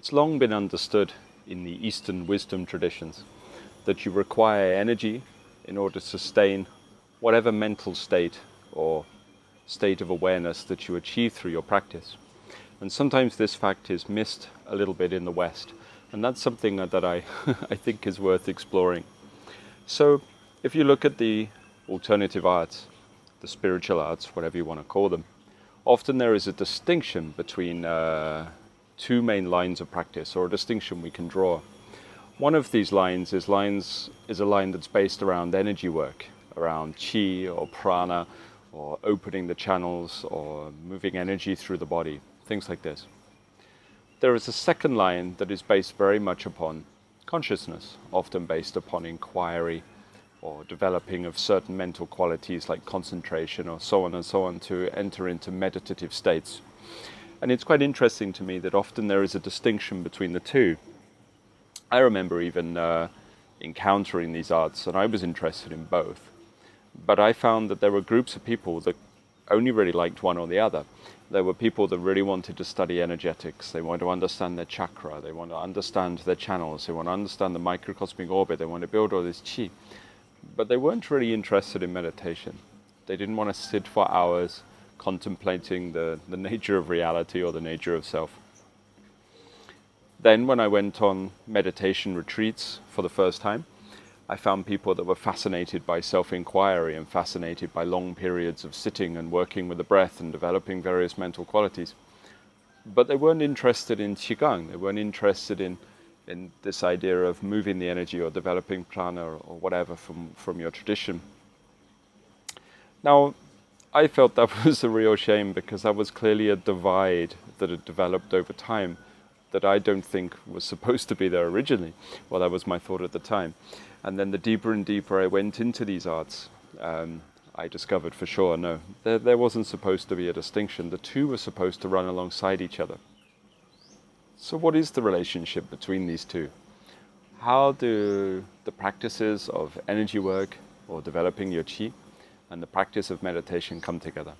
It's long been understood in the Eastern wisdom traditions that you require energy in order to sustain whatever mental state or state of awareness that you achieve through your practice. And sometimes this fact is missed a little bit in the West, and that's something that I, I think is worth exploring. So, if you look at the alternative arts, the spiritual arts, whatever you want to call them, often there is a distinction between uh, two main lines of practice, or a distinction we can draw. One of these lines is lines is a line that's based around energy work, around chi or prana, or opening the channels, or moving energy through the body, things like this. There is a second line that is based very much upon consciousness, often based upon inquiry or developing of certain mental qualities like concentration or so on and so on to enter into meditative states. And it's quite interesting to me that often there is a distinction between the two. I remember even uh, encountering these arts, and I was interested in both. But I found that there were groups of people that only really liked one or the other. There were people that really wanted to study energetics. They wanted to understand their chakra. They want to understand their channels. They want to understand the microcosmic orbit. They want to build all this chi. But they weren't really interested in meditation. They didn't want to sit for hours contemplating the, the nature of reality or the nature of self. Then, when I went on meditation retreats for the first time, I found people that were fascinated by self inquiry and fascinated by long periods of sitting and working with the breath and developing various mental qualities. But they weren't interested in Qigong, they weren't interested in, in this idea of moving the energy or developing prana or, whatever from, from your tradition. Now, I felt that was a real shame because that was clearly a divide that had developed over time that I don't think was supposed to be there originally. Well, that was my thought at the time. And then the deeper and deeper I went into these arts, um, I discovered for sure no, there, there wasn't supposed to be a distinction. The two were supposed to run alongside each other. So, what is the relationship between these two? How do the practices of energy work or developing your chi and the practice of meditation come together?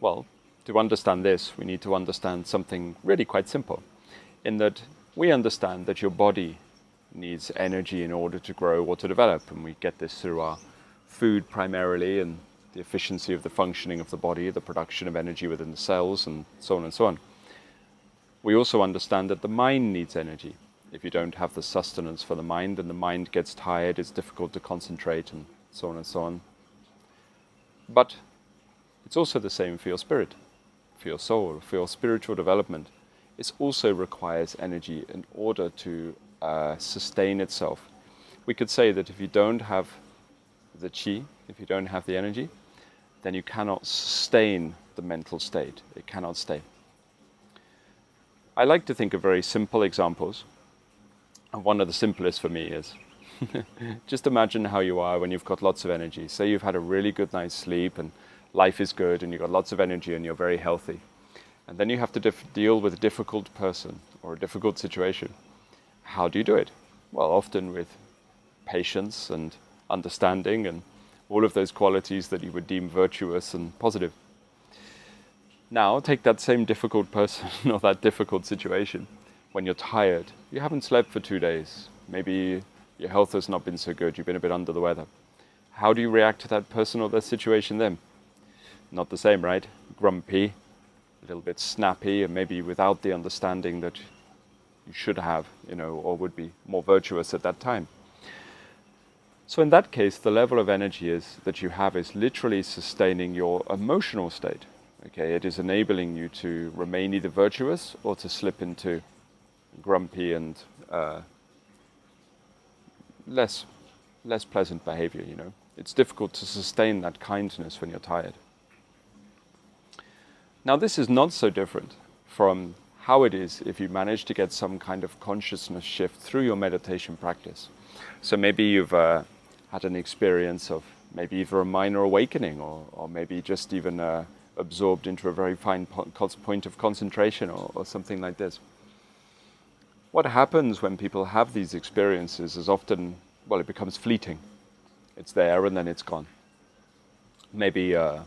Well, to understand this, we need to understand something really quite simple, in that we understand that your body needs energy in order to grow or to develop, and we get this through our food primarily and the efficiency of the functioning of the body, the production of energy within the cells, and so on and so on. We also understand that the mind needs energy. If you don't have the sustenance for the mind, then the mind gets tired, it's difficult to concentrate, and so on and so on. But it's also the same for your spirit, for your soul, for your spiritual development. It also requires energy in order to uh, sustain itself. We could say that if you don't have the chi, if you don't have the energy, then you cannot sustain the mental state. It cannot stay. I like to think of very simple examples. And one of the simplest for me is just imagine how you are when you've got lots of energy. Say you've had a really good night's sleep and life is good and you've got lots of energy and you're very healthy. And then you have to deal with a difficult person or a difficult situation. How do you do it? Well, often with patience and understanding and all of those qualities that you would deem virtuous and positive. Now, take that same difficult person or that difficult situation when you're tired. You haven't slept for two days. Maybe your health has not been so good, you've been a bit under the weather. How do you react to that person or that situation then? Not the same, right? Grumpy, a little bit snappy, and maybe without the understanding that you should have, you know, or would be more virtuous at that time. So in that case, the level of energy is that you have is literally sustaining your emotional state. Okay, it is enabling you to remain either virtuous or to slip into grumpy and uh, less less pleasant behavior. You know, it's difficult to sustain that kindness when you're tired. Now, this is not so different from how it is if you manage to get some kind of consciousness shift through your meditation practice. So maybe you've uh, had an experience of maybe either a minor awakening or, or maybe just even uh, absorbed into a very fine point of concentration or, or something like this. What happens when people have these experiences is often, well, it becomes fleeting. It's there and then it's gone. Maybe uh,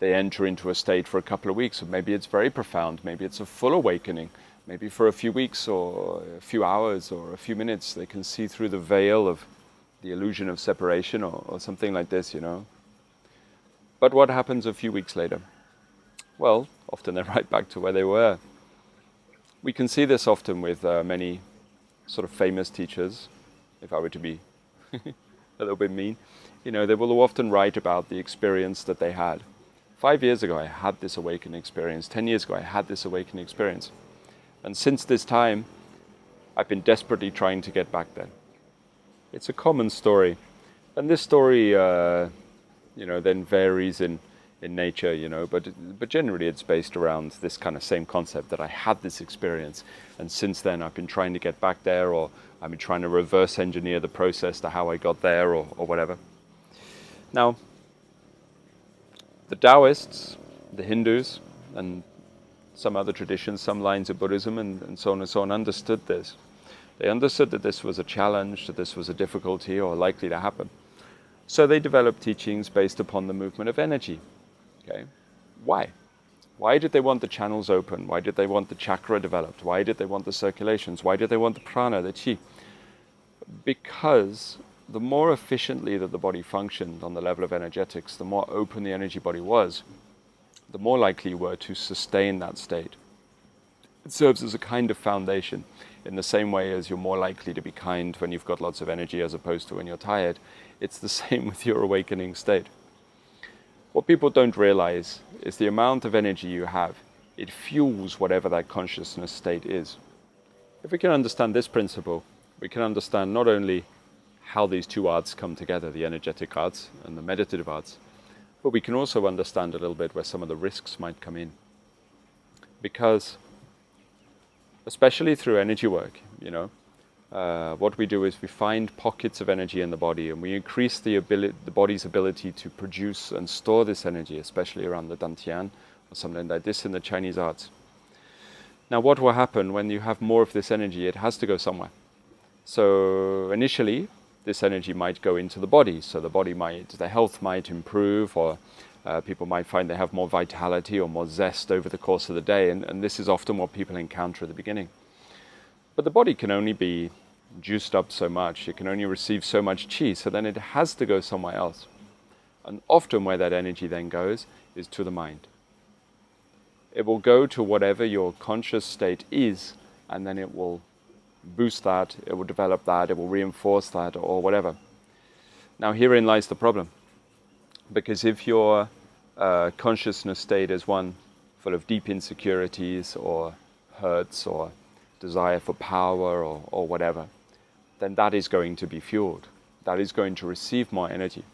they enter into a state for a couple of weeks, or maybe it's very profound, maybe it's a full awakening, maybe for a few weeks or a few hours or a few minutes, they can see through the veil of the illusion of separation or, or something like this, you know. But what happens a few weeks later? Well, often they're right back to where they were. We can see this often with uh, many sort of famous teachers, if I were to be a little bit mean. You know, they will often write about the experience that they had. Five years ago, I had this awakening experience. Ten years ago, I had this awakening experience. And since this time, I've been desperately trying to get back there. It's a common story. And this story, uh, you know, then varies in, in nature, you know, but, but generally it's based around this kind of same concept that I had this experience. And since then, I've been trying to get back there, or I've been trying to reverse engineer the process to how I got there, or, or whatever. Now, the Taoists, the Hindus, and some other traditions, some lines of Buddhism, and, and so on and so on, understood this. They understood that this was a challenge, that this was a difficulty or likely to happen. So they developed teachings based upon the movement of energy. Okay? Why? Why did they want the channels open? Why did they want the chakra developed? Why did they want the circulations? Why did they want the prana, the chi? Because the more efficiently that the body functioned on the level of energetics, the more open the energy body was, the more likely you were to sustain that state. It serves as a kind of foundation in the same way as you're more likely to be kind when you've got lots of energy as opposed to when you're tired. It's the same with your awakening state. What people don't realize is the amount of energy you have, it fuels whatever that consciousness state is. If we can understand this principle, we can understand not only how these two arts come together, the energetic arts and the meditative arts, but we can also understand a little bit where some of the risks might come in. Because, especially through energy work, you know, uh, what we do is we find pockets of energy in the body and we increase the, ability, the body's ability to produce and store this energy, especially around the dantian or something like this in the Chinese arts. Now, what will happen when you have more of this energy? It has to go somewhere. So, initially, this energy might go into the body. So the body might, the health might improve, or uh, people might find they have more vitality or more zest over the course of the day. And, and this is often what people encounter at the beginning. But the body can only be juiced up so much, it can only receive so much chi, so then it has to go somewhere else. And often, where that energy then goes is to the mind. It will go to whatever your conscious state is, and then it will boost that, it will develop that, it will reinforce that, or whatever. Now, herein lies the problem. Because if your uh, consciousness state is one full of deep insecurities or hurts or desire for power or, or whatever, then that is going to be fueled. That is going to receive more energy.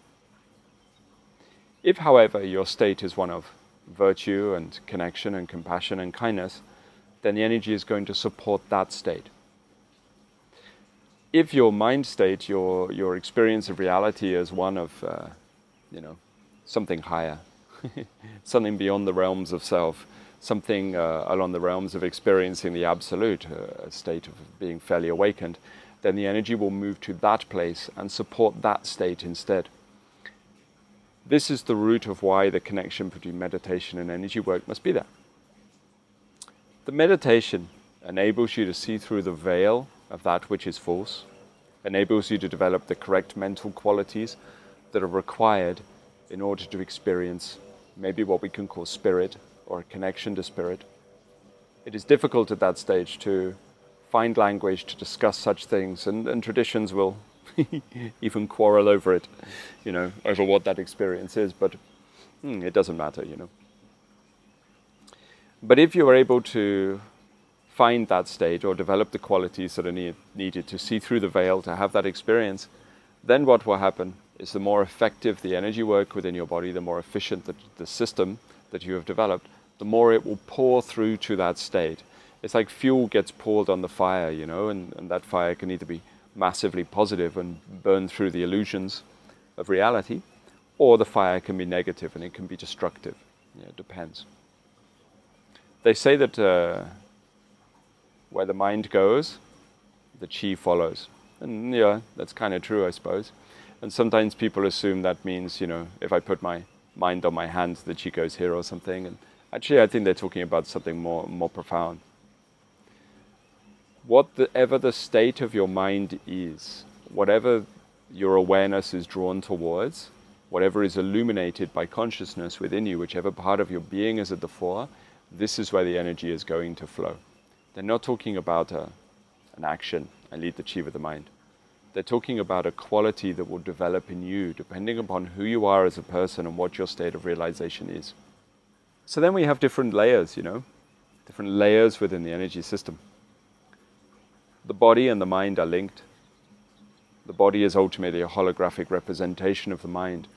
If, however, your state is one of virtue and connection and compassion and kindness, then the energy is going to support that state if your mind state, your your experience of reality is one of, uh, you know, something higher, something beyond the realms of self, something uh, along the realms of experiencing the absolute, uh, a state of being fairly awakened, then the energy will move to that place and support that state instead. This is the root of why the connection between meditation and energy work must be there. The meditation enables you to see through the veil of that which is false, enables you to develop the correct mental qualities that are required in order to experience maybe what we can call spirit or a connection to spirit. It is difficult at that stage to find language to discuss such things, and, and traditions will even quarrel over it, you know, over what that experience is, but hmm, it doesn't matter, you know. But if you are able to find that state or develop the qualities that are need, needed to see through the veil to have that experience, then what will happen is the more effective the energy work within your body, the more efficient the, the system that you have developed, the more it will pour through to that state. It's like fuel gets poured on the fire, you know, and, and that fire can either be massively positive and burn through the illusions of reality, or the fire can be negative and it can be destructive. Yeah, it depends. They say that uh, where the mind goes, the chi follows. And yeah, that's kind of true, I suppose. And sometimes people assume that means, you know, if I put my mind on my hands, the chi goes here or something. And actually, I think they're talking about something more, more profound. Whatever the state of your mind is, whatever your awareness is drawn towards, whatever is illuminated by consciousness within you, whichever part of your being is at the fore, this is where the energy is going to flow. They're not talking about a, an action, I lead the chi with the mind. They're talking about a quality that will develop in you depending upon who you are as a person and what your state of realization is. So then we have different layers, you know, different layers within the energy system. The body and the mind are linked. The body is ultimately a holographic representation of the mind.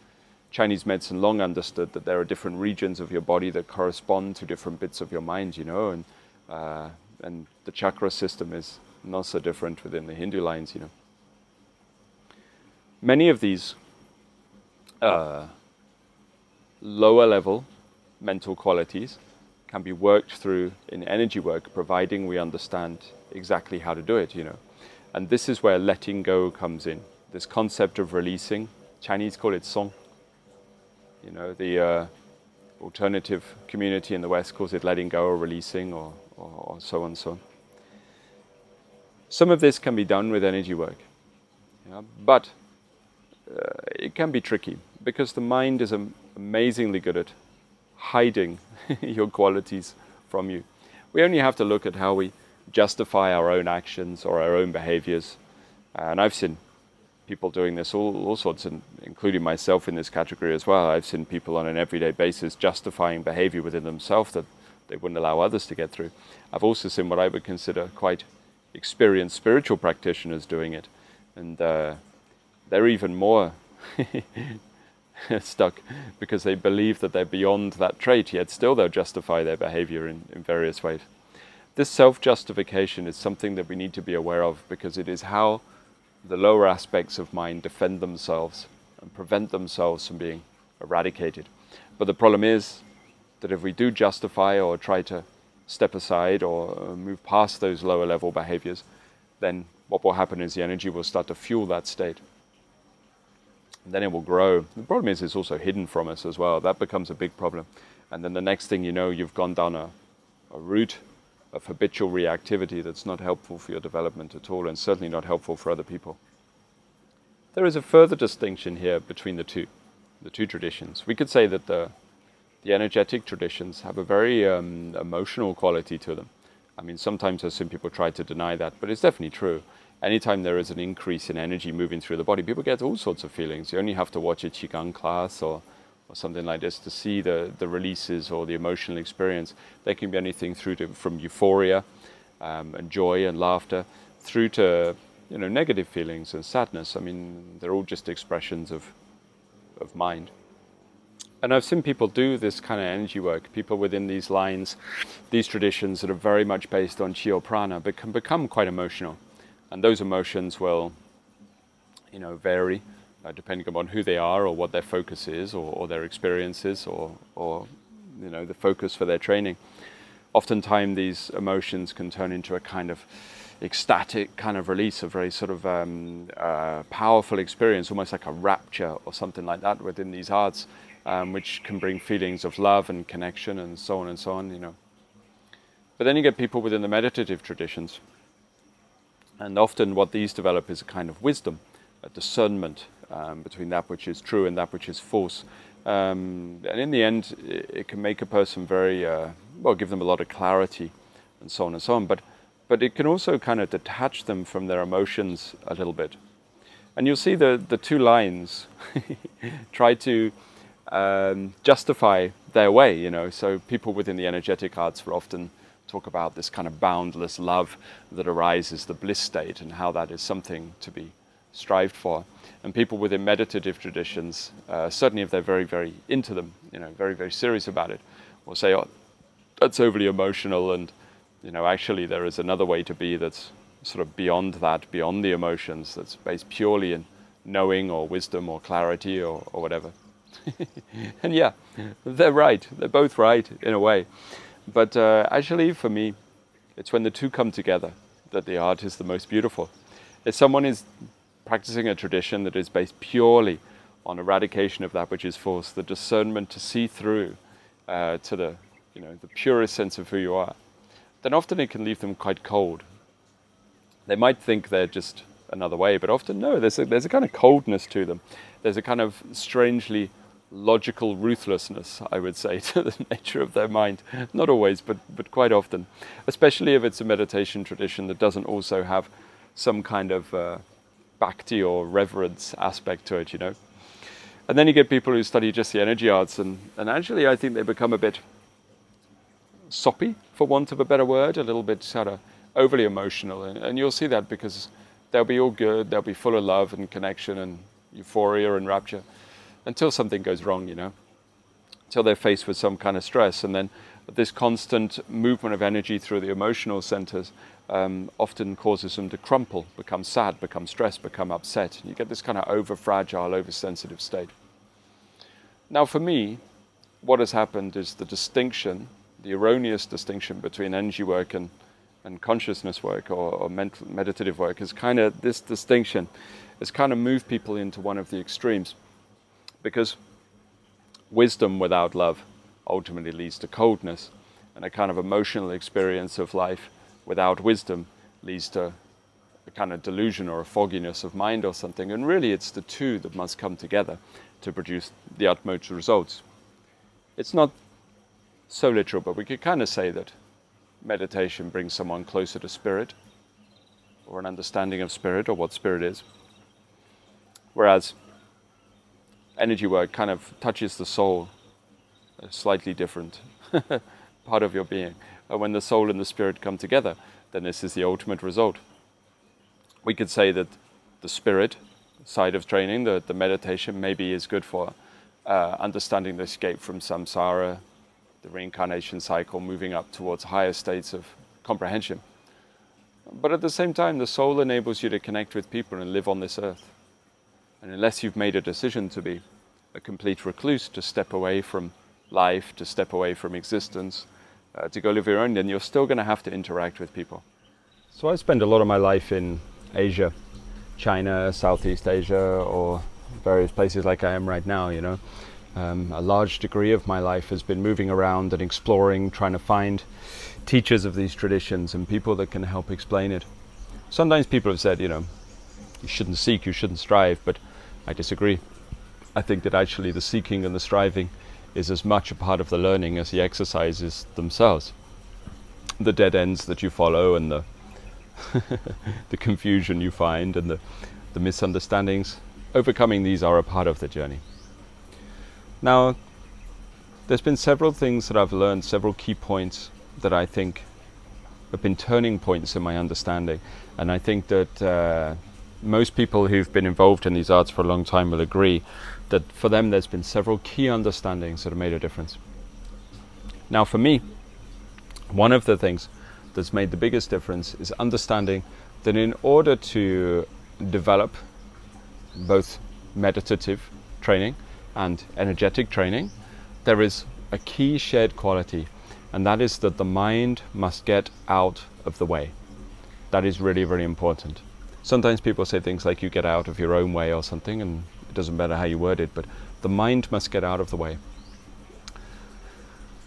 Chinese medicine long understood that there are different regions of your body that correspond to different bits of your mind, you know, and, uh, and the chakra system is not so different within the Hindu lines, you know. Many of these uh, lower level mental qualities can be worked through in energy work, providing we understand exactly how to do it, you know. And this is where letting go comes in. This concept of releasing, Chinese call it song you know, the uh, alternative community in the West calls it letting go or releasing or, or, or so on and so on. Some of this can be done with energy work, but uh, it can be tricky because the mind is amazingly good at hiding your qualities from you. We only have to look at how we justify our own actions or our own behaviors. And I've seen people doing this, all, all sorts, and including myself in this category as well. I've seen people on an everyday basis justifying behavior within themselves that they wouldn't allow others to get through. I've also seen what I would consider quite experienced spiritual practitioners doing it, and uh, they're even more stuck because they believe that they're beyond that trait, yet still they'll justify their behavior in, in various ways. This self justification is something that we need to be aware of because it is how the lower aspects of mind defend themselves and prevent themselves from being eradicated. But the problem is that if we do justify or try to step aside or uh, move past those lower level behaviors, then what will happen is the energy will start to fuel that state. And then it will grow. The problem is it's also hidden from us as well. That becomes a big problem. And then the next thing you know, you've gone down a, a route of habitual reactivity that's not helpful for your development at all and certainly not helpful for other people. There is a further distinction here between the two, the two traditions. We could say that the, the energetic traditions have a very um, emotional quality to them. I mean, sometimes I've seen people try to deny that, but it's definitely true. Anytime there is an increase in energy moving through the body, people get all sorts of feelings. You only have to watch a Qigong class or or something like this to see the, the releases or the emotional experience. They can be anything through to from euphoria um, and joy and laughter through to you know negative feelings and sadness. I mean, they're all just expressions of of mind. And I've seen people do this kind of energy work. People within these lines, these traditions that are very much based on chi or prana, but can become quite emotional, and those emotions will, you know, vary uh, depending upon who they are or what their focus is or, or their experiences or, or you know the focus for their training. Oftentimes these emotions can turn into a kind of ecstatic kind of release, a very sort of um, uh, powerful experience, almost like a rapture or something like that within these arts, um, which can bring feelings of love and connection and so on and so on, you know. But then you get people within the meditative traditions, and often what these develop is a kind of wisdom, a discernment, um, between that which is true and that which is false. Um, and in the end, it, it, can make a person very, uh, well, give them a lot of clarity and so on and so on. But, but it can also kind of detach them from their emotions a little bit. And you'll see the, the two lines try to um, justify their way, you know. So people within the energetic arts will often talk about this kind of boundless love that arises, the bliss state, and how that is something to be strived for. And people within meditative traditions, uh, certainly if they're very, very into them, you know, very, very serious about it, will say, oh, that's overly emotional and, you know, actually there is another way to be that's sort of beyond that, beyond the emotions, that's based purely in knowing or wisdom or clarity or, or whatever. and yeah, they're right. They're both right in a way. But uh, actually, for me, it's when the two come together that the art is the most beautiful. If someone is practicing a tradition that is based purely on eradication of that which is false, the discernment to see through uh, to the, you know, the purest sense of who you are, then often it can leave them quite cold. They might think they're just another way, but often no, there's a, there's a kind of coldness to them. There's a kind of strangely logical ruthlessness, I would say, to the nature of their mind. Not always, but, but quite often. Especially if it's a meditation tradition that doesn't also have some kind of uh, bhakti or reverence aspect to it, you know. And then you get people who study just the energy arts, and, and actually, I think they become a bit soppy, for want of a better word, a little bit sort of overly emotional. And, and you'll see that because they'll be all good, they'll be full of love and connection and euphoria and rapture until something goes wrong, you know, until they're faced with some kind of stress. And then this constant movement of energy through the emotional centers um, often causes them to crumple, become sad, become stressed, become upset. And you get this kind of over fragile, oversensitive state. Now, for me, what has happened is the distinction, the erroneous distinction between energy work and, and consciousness work or, or mental, meditative work is kind of this distinction has kind of moved people into one of the extremes because wisdom without love ultimately leads to coldness, and a kind of emotional experience of life without wisdom leads to a kind of delusion or a fogginess of mind or something. And really, it's the two that must come together to produce the utmost results. It's not so literal, but we could kind of say that meditation brings someone closer to spirit or an understanding of spirit or what spirit is. Whereas energy work kind of touches the soul, a slightly different part of your being. And when the soul and the spirit come together, then this is the ultimate result. We could say that the spirit side of training, the, the meditation, maybe is good for uh, understanding the escape from samsara, the reincarnation cycle, moving up towards higher states of comprehension. But at the same time, the soul enables you to connect with people and live on this earth. And unless you've made a decision to be a complete recluse, to step away from life, to step away from existence, uh, to go live your own, then you're still going to have to interact with people. So I spend a lot of my life in Asia, China, Southeast Asia, or various places like I am right now, you know. Um, a large degree of my life has been moving around and exploring, trying to find teachers of these traditions and people that can help explain it. Sometimes people have said, you know, you shouldn't seek, you shouldn't strive, but I disagree. I think that actually the seeking and the striving is as much a part of the learning as the exercises themselves. The dead ends that you follow and the the confusion you find and the, the misunderstandings, overcoming these are a part of the journey. Now, there's been several things that I've learned, several key points that I think have been turning points in my understanding, and I think that uh, most people who've been involved in these arts for a long time will agree that for them there's been several key understandings that have made a difference. Now, for me, one of the things that's made the biggest difference is understanding that in order to develop both meditative training and energetic training, there is a key shared quality, and that is that the mind must get out of the way. That is really, really important sometimes people say things like you get out of your own way or something, and it doesn't matter how you word it, but the mind must get out of the way.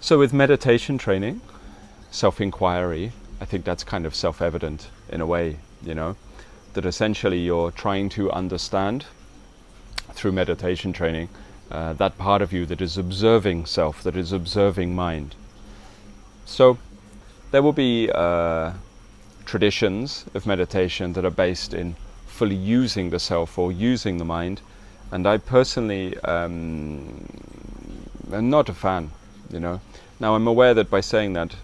So, with meditation training, self inquiry, I think that's kind of self evident in a way, you know, that essentially you're trying to understand through meditation training uh, that part of you that is observing self, that is observing mind. So, there will be uh, traditions of meditation that are based in fully using the self or using the mind. And I personally um, am not a fan, you know. Now I'm aware that by saying that,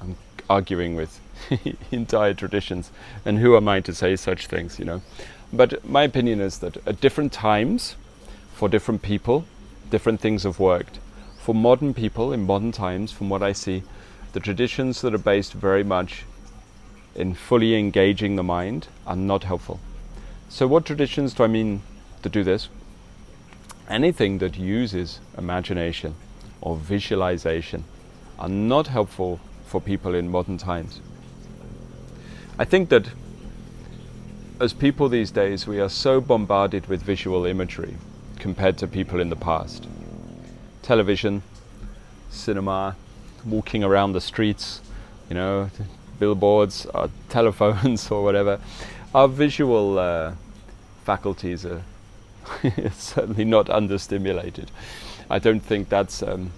I'm arguing with entire traditions, and who am I to say such things, you know? But my opinion is that at different times, for different people, different things have worked. For modern people in modern times, from what I see, the traditions that are based very much in fully engaging the mind are not helpful. So, what traditions do I mean to do this? Anything that uses imagination or visualization are not helpful for people in modern times. I think that as people these days, we are so bombarded with visual imagery compared to people in the past. Television, cinema, walking around the streets, you know, billboards, or telephones, or whatever. Our visual uh, faculties are certainly not understimulated. I don't think that's um,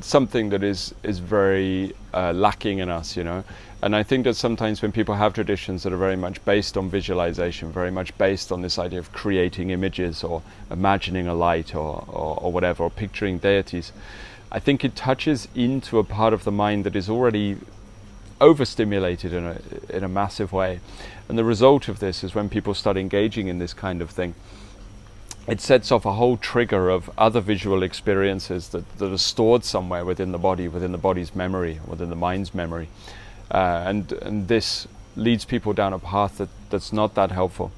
something that is is very uh, lacking in us, you know. And I think that sometimes when people have traditions that are very much based on visualization, very much based on this idea of creating images or imagining a light or, or, or whatever, or picturing deities, I think it touches into a part of the mind that is already overstimulated in a, in a massive way. And the result of this is when people start engaging in this kind of thing, it sets off a whole trigger of other visual experiences that, that are stored somewhere within the body, within the body's memory, within the mind's memory. Uh, and, and this leads people down a path that, that's not that helpful.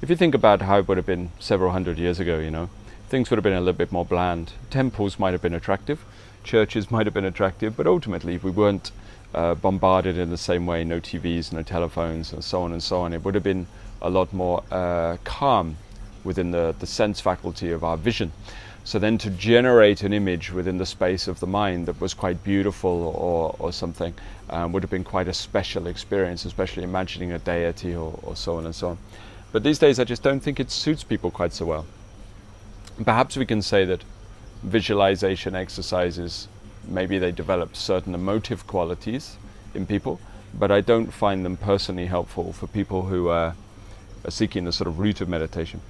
If you think about how it would have been several hundred years ago, you know, things would have been a little bit more bland. Temples might have been attractive, churches might have been attractive, but ultimately if we weren't uh, bombarded in the same way, no TVs, no telephones, and so on and so on. It would have been a lot more uh, calm within the, the sense faculty of our vision. So then to generate an image within the space of the mind that was quite beautiful or, or something um, would have been quite a special experience, especially imagining a deity or, or so on and so on. But these days I just don't think it suits people quite so well. Perhaps we can say that visualization exercises, maybe they develop certain emotive qualities in people, but I don't find them personally helpful for people who uh, are seeking the sort of root of meditation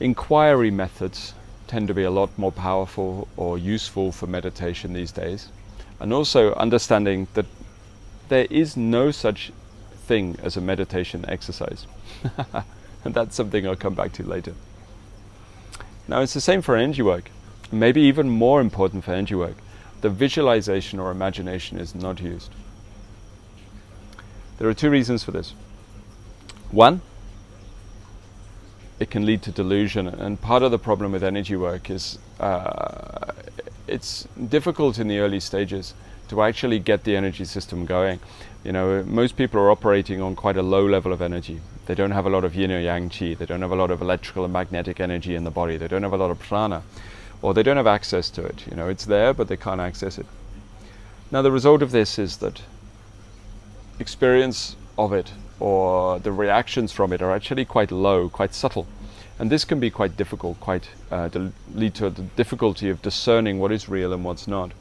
inquiry methods tend to be a lot more powerful or useful for meditation these days. And also understanding that there is no such thing as a meditation exercise. and that's something I'll come back to later. Now, it's the same for energy work. Maybe even more important for energy work. The visualization or imagination is not used. There are two reasons for this. One, it can lead to delusion. And part of the problem with energy work is uh, it's difficult in the early stages to actually get the energy system going. You know, most people are operating on quite a low level of energy. They don't have a lot of yin or yang qi. They don't have a lot of electrical and magnetic energy in the body. They don't have a lot of prana, or they don't have access to it. You know, it's there, but they can't access it. Now, the result of this is that experience of it or the reactions from it are actually quite low, quite subtle. And this can be quite difficult, quite uh, to lead to the difficulty of discerning what is real and what's not.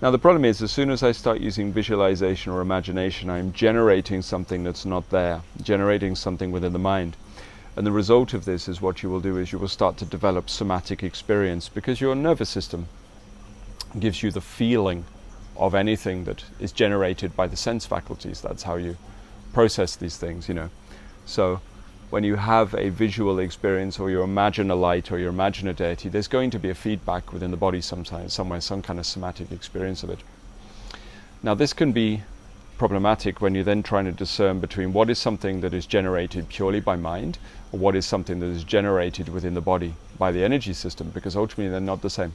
Now the problem is, as soon as I start using visualization or imagination, I'm generating something that's not there, generating something within the mind. And the result of this is what you will do is you will start to develop somatic experience because your nervous system gives you the feeling of anything that is generated by the sense faculties. That's how you process these things, you know. So when you have a visual experience or you imagine a light or you imagine a deity, there's going to be a feedback within the body sometimes, somewhere, some kind of somatic experience of it. Now this can be problematic when you're then trying to discern between what is something that is generated purely by mind or what is something that is generated within the body by the energy system because ultimately they're not the same.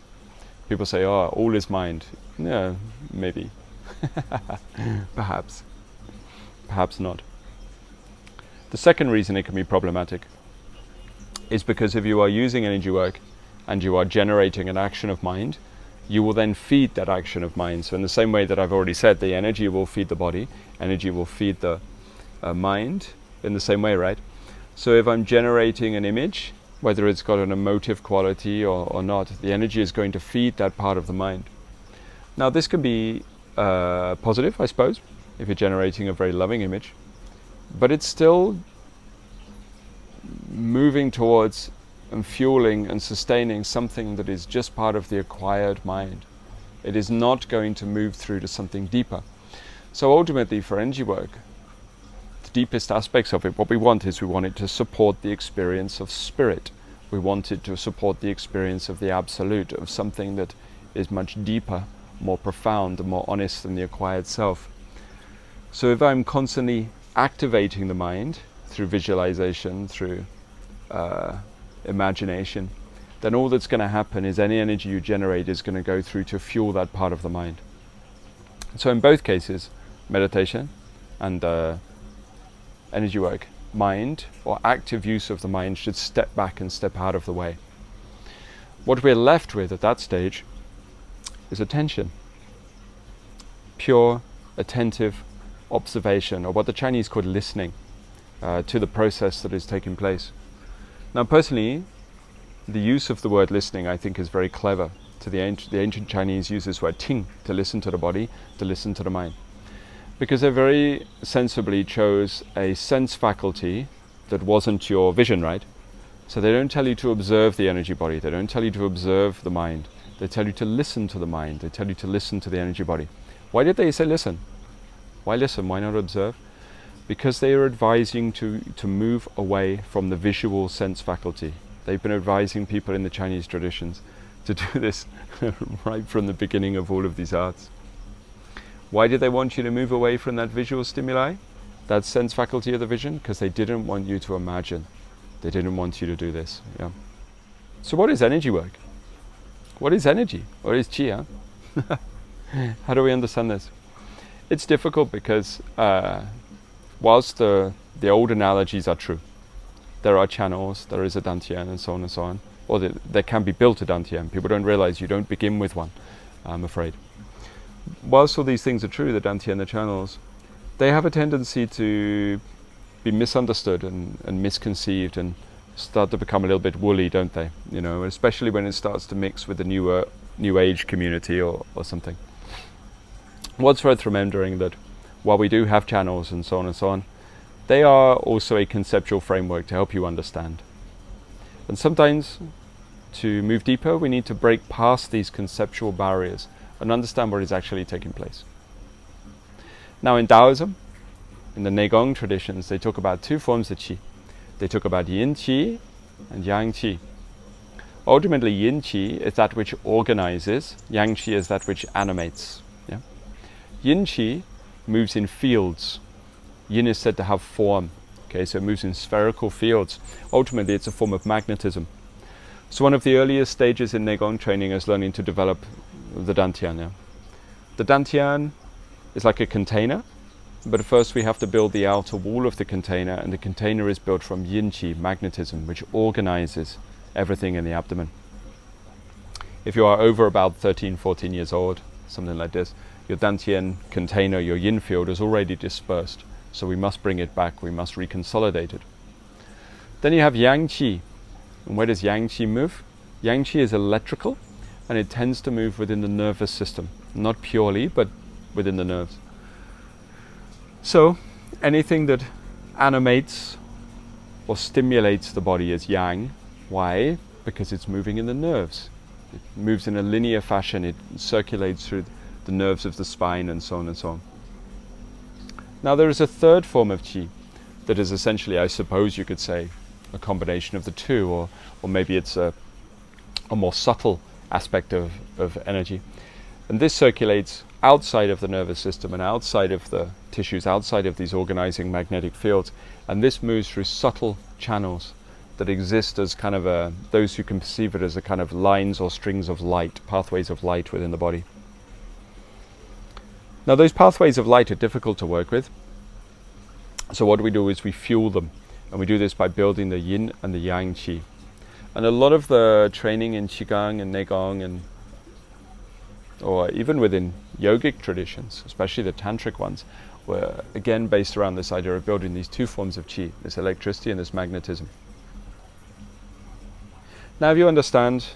People say, oh, all is mind. Yeah, maybe. Perhaps perhaps not. The second reason it can be problematic is because if you are using energy work and you are generating an action of mind, you will then feed that action of mind. So, in the same way that I've already said, the energy will feed the body, energy will feed the uh, mind in the same way, right? So, if I'm generating an image, whether it's got an emotive quality or, or not, the energy is going to feed that part of the mind. Now, this can be uh, positive, I suppose, if you're generating a very loving image. But it's still moving towards and fueling and sustaining something that is just part of the acquired mind. It is not going to move through to something deeper. So ultimately, for energy work, the deepest aspects of it, what we want is we want it to support the experience of spirit. We want it to support the experience of the absolute, of something that is much deeper, more profound, and more honest than the acquired self. So if I'm constantly activating the mind through visualization, through uh, imagination, then all that's going to happen is any energy you generate is going to go through to fuel that part of the mind. So in both cases, meditation and uh, energy work mind or active use of the mind should step back and step out of the way. What we're left with at that stage is attention. Pure, attentive observation, or what the Chinese call listening uh, to the process that is taking place. Now, personally, the use of the word listening I think is very clever. To the ancient, the ancient Chinese use this word ting to listen to the body, to listen to the mind. Because they very sensibly chose a sense faculty that wasn't your vision, right? So they don't tell you to observe the energy body, they don't tell you to observe the mind. They tell you to listen to the mind, they tell you to listen to the energy body. Why did they say listen? Why listen? Why not observe? Because they are advising to, to move away from the visual sense faculty. They've been advising people in the Chinese traditions to do this right from the beginning of all of these arts. Why did they want you to move away from that visual stimuli, that sense faculty of the vision? Because they didn't want you to imagine. They didn't want you to do this. Yeah. So, what is energy work? What is energy? What is qi? Huh? How do we understand this? It's difficult because uh, whilst the, the old analogies are true, there are channels, there is a dantian, and so on and so on, or the, there can be built a dantian. People don't realize you don't begin with one, I'm afraid. Whilst all these things are true, the dantian, the channels, they have a tendency to be misunderstood and, and misconceived and start to become a little bit woolly, don't they? You know, especially when it starts to mix with the newer new age community or, or something what's worth remembering that while we do have channels and so on and so on, they are also a conceptual framework to help you understand. And sometimes to move deeper, we need to break past these conceptual barriers and understand what is actually taking place. Now, in Taoism, in the Neigong traditions, they talk about two forms of qi. They talk about yin qi and yang qi. Ultimately, yin qi is that which organizes, yang qi is that which animates. Yin Qi moves in fields. Yin is said to have form. Okay, so it moves in spherical fields. Ultimately, it's a form of magnetism. So one of the earliest stages in Neigong training is learning to develop the Dantian. Yeah? The Dantian is like a container, but first we have to build the outer wall of the container, and the container is built from Yin Qi, magnetism, which organizes everything in the abdomen. If you are over about 13, 14 years old, something like this, your Dantian container, your yin field, is already dispersed. So we must bring it back, we must reconsolidate it. Then you have Yang Qi. And where does Yang Qi move? Yang Qi is electrical and it tends to move within the nervous system. Not purely, but within the nerves. So anything that animates or stimulates the body is Yang. Why? Because it's moving in the nerves. It moves in a linear fashion, it circulates through the nerves of the spine, and so on and so on. Now, there is a third form of qi that is essentially, I suppose you could say, a combination of the two, or, or maybe it's a, a more subtle aspect of, of energy. And this circulates outside of the nervous system and outside of the tissues, outside of these organizing magnetic fields. And this moves through subtle channels that exist as kind of a, those who can perceive it as a kind of lines or strings of light, pathways of light within the body. Now, those pathways of light are difficult to work with. So, what we do is we fuel them, and we do this by building the yin and the yang qi. And a lot of the training in Qigong and Neigong, and or even within yogic traditions, especially the tantric ones, were again based around this idea of building these two forms of qi this electricity and this magnetism. Now, if you understand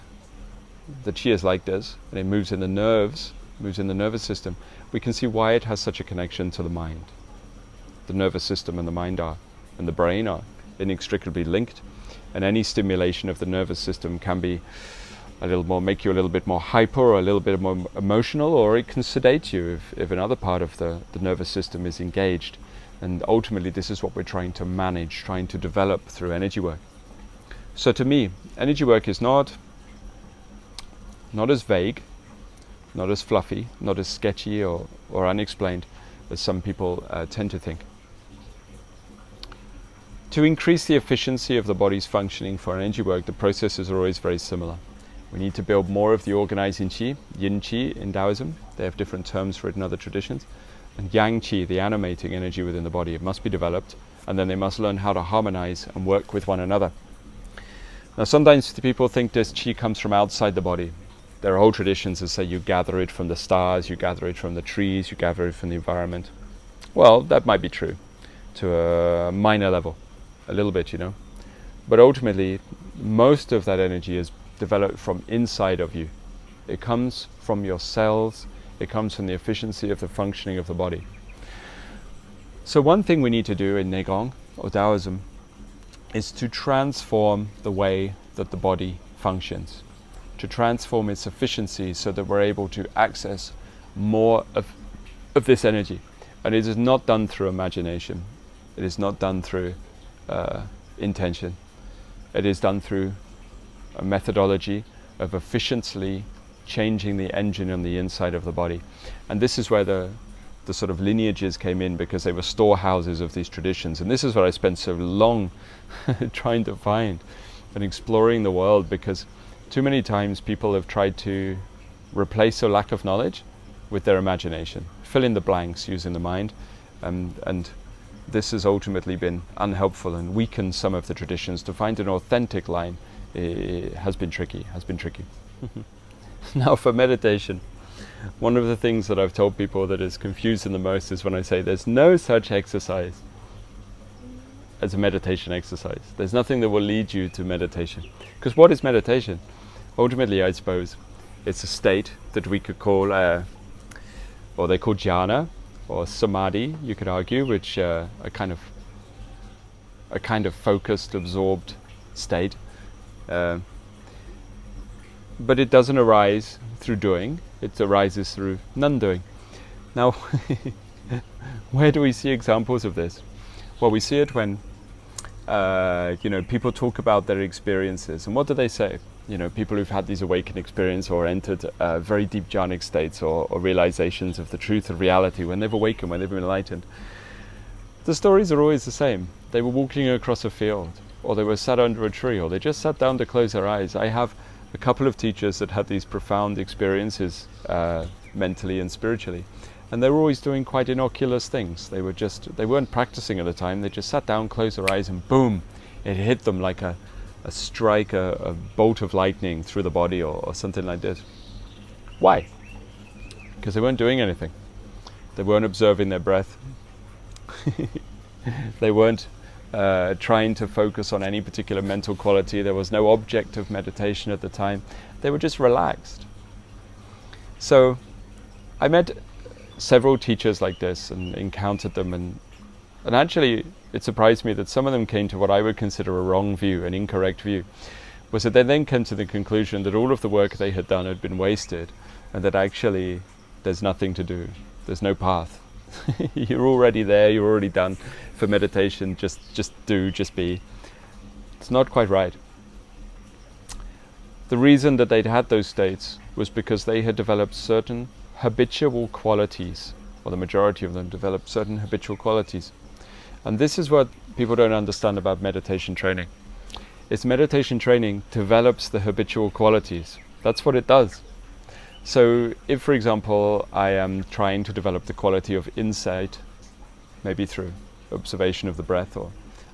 that qi is like this, and it moves in the nerves, moves in the nervous system, we can see why it has such a connection to the mind. The nervous system and the mind are, and the brain are inextricably linked, and any stimulation of the nervous system can be a little more, make you a little bit more hyper or a little bit more emotional, or it can sedate you if, if another part of the, the nervous system is engaged. And ultimately, this is what we're trying to manage, trying to develop through energy work. So, to me, energy work is not not as vague not as fluffy, not as sketchy or, or unexplained as some people uh, tend to think. To increase the efficiency of the body's functioning for energy work, the processes are always very similar. We need to build more of the organizing qi, yin qi in Taoism. They have different terms for it in other traditions. and yang qi, the animating energy within the body. It must be developed, and then they must learn how to harmonize and work with one another. Now, sometimes people think this qi comes from outside the body. There are whole traditions that say you gather it from the stars, you gather it from the trees, you gather it from the environment. Well, that might be true to a minor level, a little bit, you know. But ultimately, most of that energy is developed from inside of you. It comes from your cells, it comes from the efficiency of the functioning of the body. So, one thing we need to do in Neigong or Taoism is to transform the way that the body functions, to transform its efficiency so that we're able to access more of, of this energy. And it is not done through imagination, it is not done through uh, intention, it is done through a methodology of efficiently changing the engine on the inside of the body. And this is where the, the sort of lineages came in because they were storehouses of these traditions. And this is what I spent so long trying to find and exploring the world because too many times people have tried to replace a lack of knowledge with their imagination, fill in the blanks using the mind, and, and this has ultimately been unhelpful and weakened some of the traditions. To find an authentic line eh, has been tricky, has been tricky. now for meditation, one of the things that I've told people that is confusing the most is when I say there's no such exercise as a meditation exercise. There's nothing that will lead you to meditation. Because what is meditation? Ultimately, I suppose, it's a state that we could call, uh, or they call jhana, or samadhi, you could argue, which uh, a kind of a kind of focused, absorbed state. Uh, but it doesn't arise through doing; it arises through non-doing. Now, where do we see examples of this? Well, we see it when uh, you know people talk about their experiences, and what do they say? You know, people who've had these awakened experience or entered uh, very deep jhanic states or, or, realizations of the truth of reality when they've awakened, when they've been enlightened, the stories are always the same. They were walking across a field, or they were sat under a tree, or they just sat down to close their eyes. I have a couple of teachers that had these profound experiences uh, mentally and spiritually. And they were always doing quite innocuous things. They were just, they weren't practicing at the time. They just sat down, closed their eyes, and boom, it hit them like a, a strike, a, a bolt of lightning through the body or, or something like this. Why? Because they weren't doing anything. They weren't observing their breath. they weren't uh, trying to focus on any particular mental quality. There was no object of meditation at the time. They were just relaxed. So I met several teachers like this and encountered them and and actually it surprised me that some of them came to what I would consider a wrong view, an incorrect view, was that they then came to the conclusion that all of the work they had done had been wasted and that actually there's nothing to do, there's no path. you're already there, you're already done for meditation, just, just do, just be. It's not quite right. The reason that they'd had those states was because they had developed certain habitual qualities, or the majority of them developed certain habitual qualities and this is what people don't understand about meditation training. It's meditation training develops the habitual qualities. That's what it does. So, if, for example, I am trying to develop the quality of insight, maybe through observation of the breath, or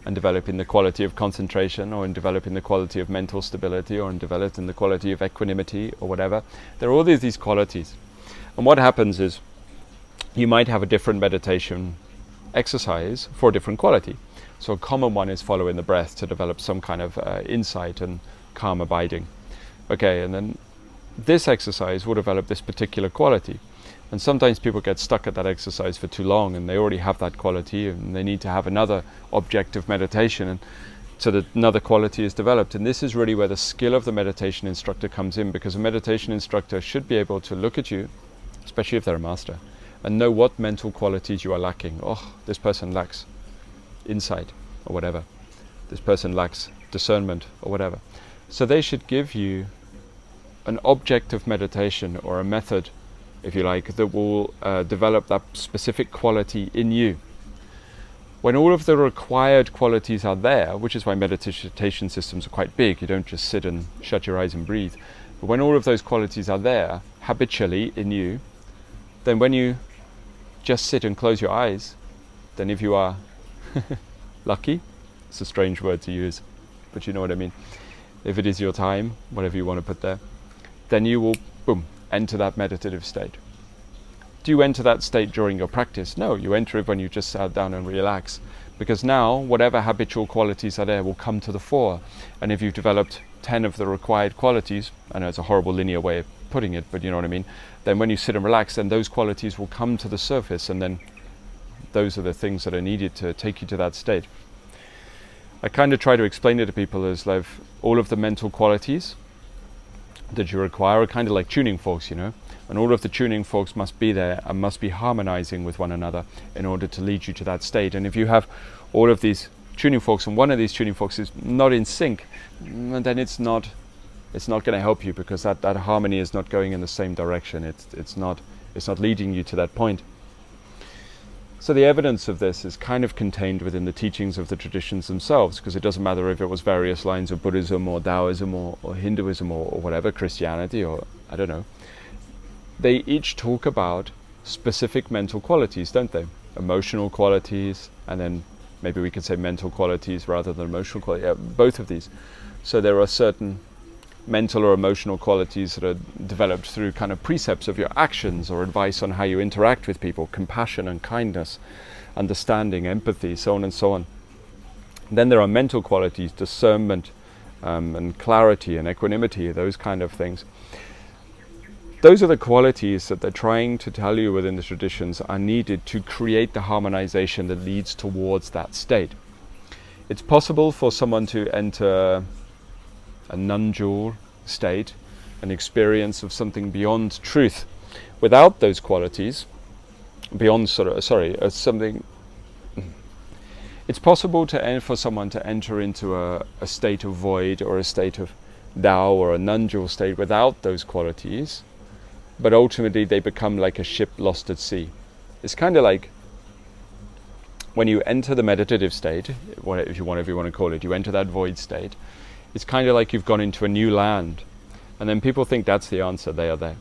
and developing the quality of concentration, or in developing the quality of mental stability, or in developing the quality of equanimity, or whatever, there are all these, these qualities. And what happens is you might have a different meditation exercise for a different quality. So a common one is following the breath to develop some kind of uh, insight and calm abiding. Okay, and then this exercise will develop this particular quality. And sometimes people get stuck at that exercise for too long and they already have that quality and they need to have another object of meditation and so that another quality is developed. And this is really where the skill of the meditation instructor comes in because a meditation instructor should be able to look at you, especially if they're a master, and know what mental qualities you are lacking. Oh, this person lacks insight or whatever. This person lacks discernment or whatever. So they should give you an object of meditation or a method, if you like, that will uh, develop that specific quality in you. When all of the required qualities are there, which is why meditation systems are quite big, you don't just sit and shut your eyes and breathe. But when all of those qualities are there habitually in you, then when you just sit and close your eyes, then if you are lucky, it's a strange word to use, but you know what I mean. If it is your time, whatever you want to put there, then you will, boom, enter that meditative state. Do you enter that state during your practice? No, you enter it when you just sit down and relax. Because now, whatever habitual qualities are there will come to the fore. And if you've developed 10 of the required qualities, I know it's a horrible linear way of putting it, but you know what I mean, then when you sit and relax, then those qualities will come to the surface, and then those are the things that are needed to take you to that state. I kind of try to explain it to people as like all of the mental qualities that you require are kind of like tuning forks, you know, and all of the tuning forks must be there and must be harmonizing with one another in order to lead you to that state. And if you have all of these tuning forks and one of these tuning forks is not in sync, then it's not it's not going to help you because that, that harmony is not going in the same direction. It's it's not it's not leading you to that point. So the evidence of this is kind of contained within the teachings of the traditions themselves, because it doesn't matter if it was various lines of Buddhism or Taoism or, or Hinduism or, or whatever, Christianity or I don't know. They each talk about specific mental qualities, don't they? Emotional qualities, and then maybe we could say mental qualities rather than emotional qualities. Yeah, uh, both of these. So there are certain mental or emotional qualities that are developed through kind of precepts of your actions or advice on how you interact with people, compassion and kindness, understanding, empathy, so on and so on. Then there are mental qualities, discernment um, and clarity and equanimity, those kind of things. Those are the qualities that they're trying to tell you within the traditions are needed to create the harmonization that leads towards that state. It's possible for someone to enter a non-dual state, an experience of something beyond truth. Without those qualities, beyond sort of sorry, uh, something. It's possible to for someone to enter into a, a state of void or a state of Tao or a non-dual state without those qualities, but ultimately they become like a ship lost at sea. It's kind of like when you enter the meditative state, if you want, if you want to call it, you enter that void state it's kind of like you've gone into a new land. And then people think that's the answer, they are there.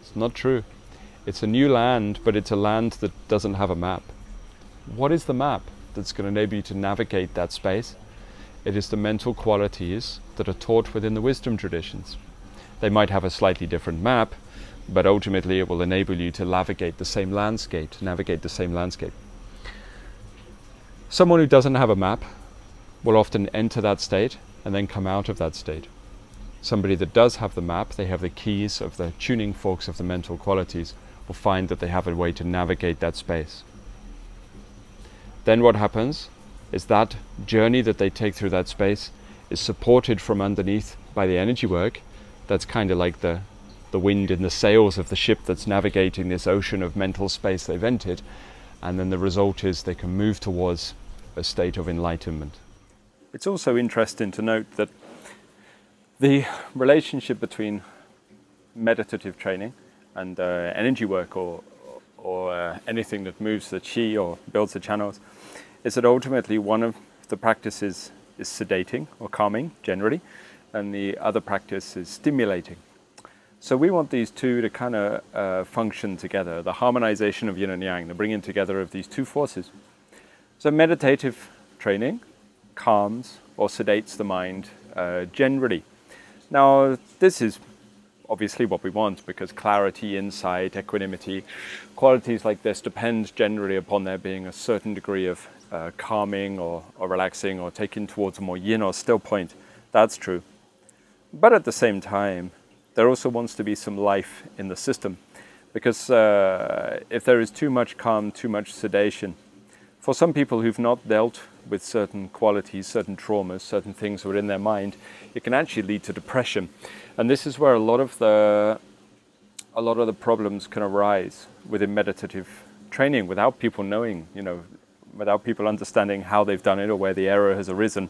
It's not true. It's a new land, but it's a land that doesn't have a map. What is the map that's going to enable you to navigate that space? It is the mental qualities that are taught within the wisdom traditions. They might have a slightly different map, but ultimately it will enable you to navigate the same landscape, to navigate the same landscape. Someone who doesn't have a map will often enter that state and then come out of that state. Somebody that does have the map, they have the keys of the tuning forks of the mental qualities, will find that they have a way to navigate that space. Then what happens is that journey that they take through that space is supported from underneath by the energy work. That's kind of like the, the wind in the sails of the ship that's navigating this ocean of mental space they've entered. And then the result is they can move towards a state of enlightenment. It's also interesting to note that the relationship between meditative training and uh, energy work or, or uh, anything that moves the chi or builds the channels is that ultimately one of the practices is sedating or calming generally, and the other practice is stimulating. So we want these two to kind of uh, function together, the harmonization of yin and yang, the bringing together of these two forces. So meditative training calms or sedates the mind uh, generally. Now, this is obviously what we want because clarity, insight, equanimity, qualities like this depend generally upon there being a certain degree of uh, calming or, or relaxing or taking towards a more yin or still point. That's true. But at the same time, there also wants to be some life in the system because uh, if there is too much calm, too much sedation, for some people who've not dealt with certain qualities, certain traumas, certain things that are in their mind, it can actually lead to depression. And this is where a lot of the a lot of the problems can arise within meditative training without people knowing, you know, without people understanding how they've done it or where the error has arisen.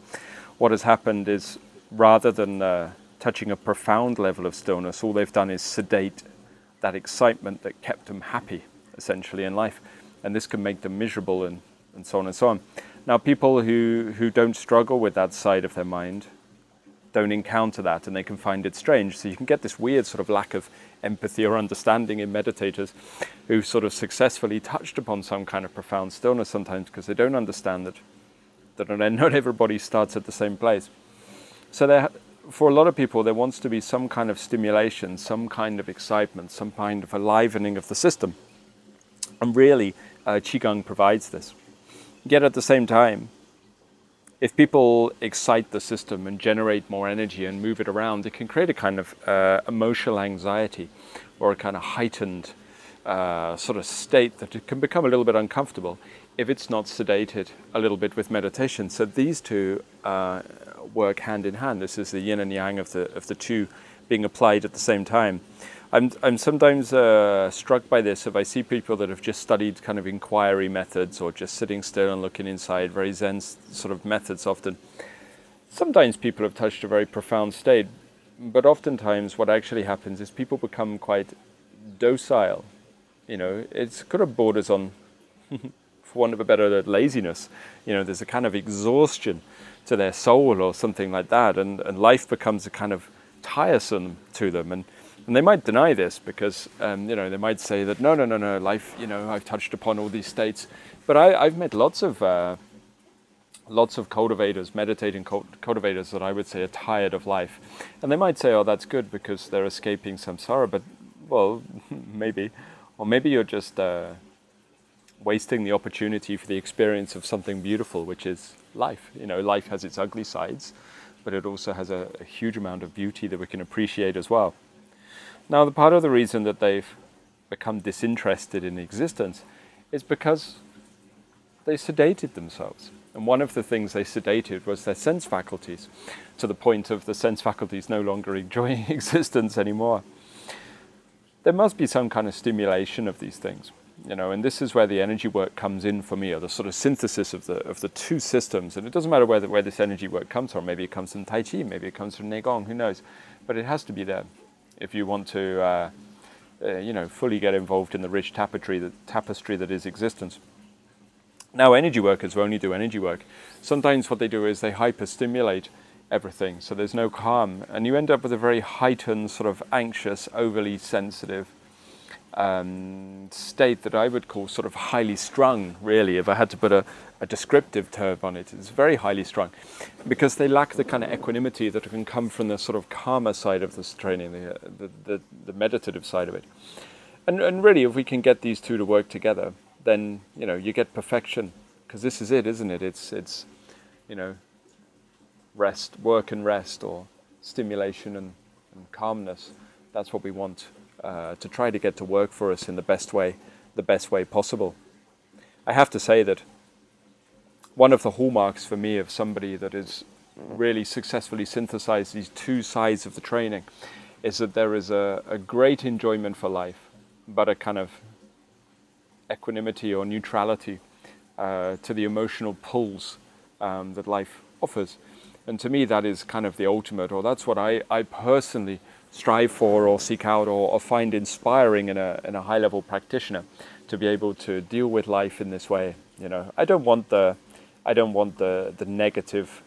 What has happened is rather than uh, touching a profound level of stillness, all they've done is sedate that excitement that kept them happy, essentially, in life. And this can make them miserable and, and so on and so on. Now, people who, who don't struggle with that side of their mind don't encounter that and they can find it strange. So you can get this weird sort of lack of empathy or understanding in meditators who sort of successfully touched upon some kind of profound stillness sometimes because they don't understand that that not everybody starts at the same place. So there, for a lot of people, there wants to be some kind of stimulation, some kind of excitement, some kind of alivening of the system. And really, uh, Qigong provides this. Yet at the same time, if people excite the system and generate more energy and move it around, it can create a kind of uh, emotional anxiety or a kind of heightened uh, sort of state that it can become a little bit uncomfortable if it's not sedated a little bit with meditation. So these two uh, work hand in hand. This is the yin and yang of the of the two being applied at the same time. I'm, I'm sometimes uh, struck by this if I see people that have just studied kind of inquiry methods or just sitting still and looking inside, very Zen sort of methods often. Sometimes people have touched a very profound state, but oftentimes what actually happens is people become quite docile. You know, it's kind of borders on, for want of a better word, laziness. You know, there's a kind of exhaustion to their soul or something like that, and, and life becomes a kind of tiresome to them. And and they might deny this because, um, you know, they might say that, no, no, no, no, life, you know, I've touched upon all these states. But I, have met lots of, uh, lots of cultivators, meditating cultivators that I would say are tired of life. And they might say, oh, that's good because they're escaping samsara. But, well, maybe. Or maybe you're just uh, wasting the opportunity for the experience of something beautiful, which is life. You know, life has its ugly sides, but it also has a, a huge amount of beauty that we can appreciate as well. Now, the part of the reason that they've become disinterested in existence is because they sedated themselves. And one of the things they sedated was their sense faculties, to the point of the sense faculties no longer enjoying existence anymore. There must be some kind of stimulation of these things, you know, and this is where the energy work comes in for me, or the sort of synthesis of the of the two systems. And it doesn't matter where the, where this energy work comes from. Maybe it comes from Tai Chi, maybe it comes from Neigong, who knows? But it has to be there if you want to, uh, uh, you know, fully get involved in the rich tapestry that, tapestry that is existence. Now, energy workers will only do energy work. Sometimes what they do is they hyperstimulate everything, so there's no calm, and you end up with a very heightened, sort of anxious, overly sensitive um, state that I would call sort of highly strung, really, if I had to put a, a descriptive term on it. It's very highly strung because they lack the kind of equanimity that can come from the sort of calmer side of this training, the, the, the, the meditative side of it. And, and really, if we can get these two to work together, then you know you get perfection because this is it, isn't it? It's it's you know rest, work and rest, or stimulation and, and calmness. That's what we want uh, to try to get to work for us in the best way, the best way possible. I have to say that one of the hallmarks for me of somebody that has really successfully synthesized these two sides of the training is that there is a, a great enjoyment for life, but a kind of equanimity or neutrality uh, to the emotional pulls um, that life offers. And to me, that is kind of the ultimate, or that's what I, I personally strive for or seek out or, or find inspiring in a, in a high level practitioner to be able to deal with life in this way. You know, I don't want the, I don't want the, the negative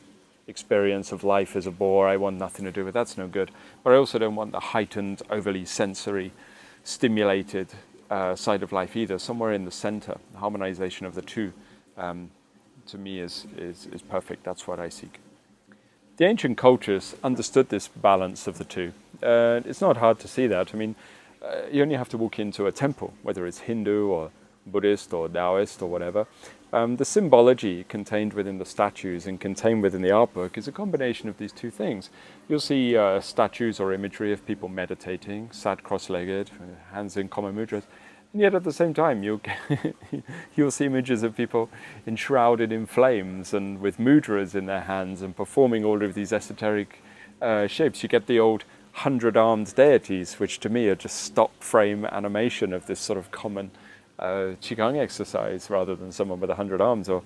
experience of life as a bore. I want nothing to do with that's no good. But I also don't want the heightened, overly sensory, stimulated uh, side of life either. Somewhere in the center, the harmonization of the two, um, to me is, is, is perfect. That's what I seek. The ancient cultures understood this balance of the two. Uh, it's not hard to see that. I mean, uh, you only have to walk into a temple, whether it's Hindu or Buddhist or Taoist or whatever. Um, the symbology contained within the statues and contained within the artwork is a combination of these two things. You'll see uh, statues or imagery of people meditating, sat cross-legged, hands in common mudras, yet at the same time you'll, you'll see images of people enshrouded in flames and with mudras in their hands and performing all of these esoteric uh, shapes. You get the old hundred armed deities, which to me are just stop frame animation of this sort of common uh, qigong exercise rather than someone with a hundred arms or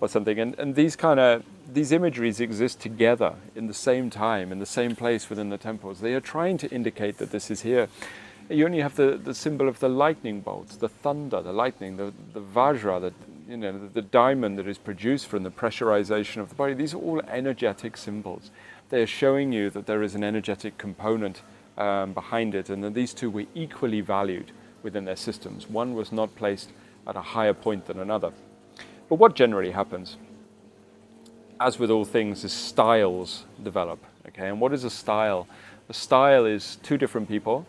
or something. And, and these kind of these imageries exist together in the same time, in the same place within the temples. They are trying to indicate that this is here. You only have the, the symbol of the lightning bolts, the thunder, the lightning, the, the vajra, the, you know, the, the diamond that is produced from the pressurization of the body. These are all energetic symbols they're showing you that there is an energetic component um, behind it, and that these two were equally valued within their systems. One was not placed at a higher point than another. But what generally happens, as with all things, is styles develop. Okay, and what is a style? A style is two different people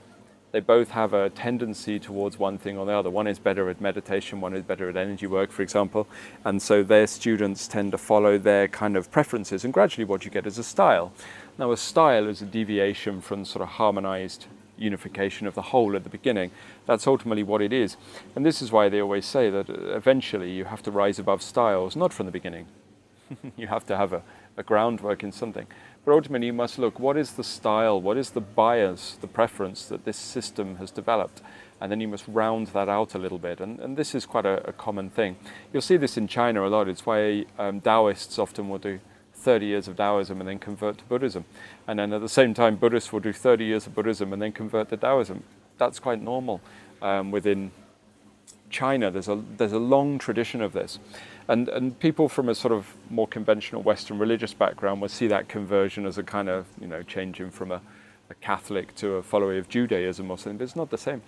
they both have a tendency towards one thing or the other. One is better at meditation, one is better at energy work, for example. And so their students tend to follow their kind of preferences, and gradually what you get is a style. Now, a style is a deviation from sort of harmonized unification of the whole at the beginning. That's ultimately what it is. And this is why they always say that uh, eventually you have to rise above styles, not from the beginning. you have to have a, a groundwork in something. Ultimately, you must look what is the style, what is the bias, the preference that this system has developed. And then you must round that out a little bit. And, and this is quite a, a common thing. You'll see this in China a lot. It's why um, Taoists often will do 30 years of Taoism and then convert to Buddhism. And then at the same time, Buddhists will do 30 years of Buddhism and then convert to Taoism. That's quite normal um, within China. There's a, there's a long tradition of this. And, and people from a sort of more conventional Western religious background will see that conversion as a kind of, you know, changing from a, a Catholic to a follower of Judaism or something, but it's not the same.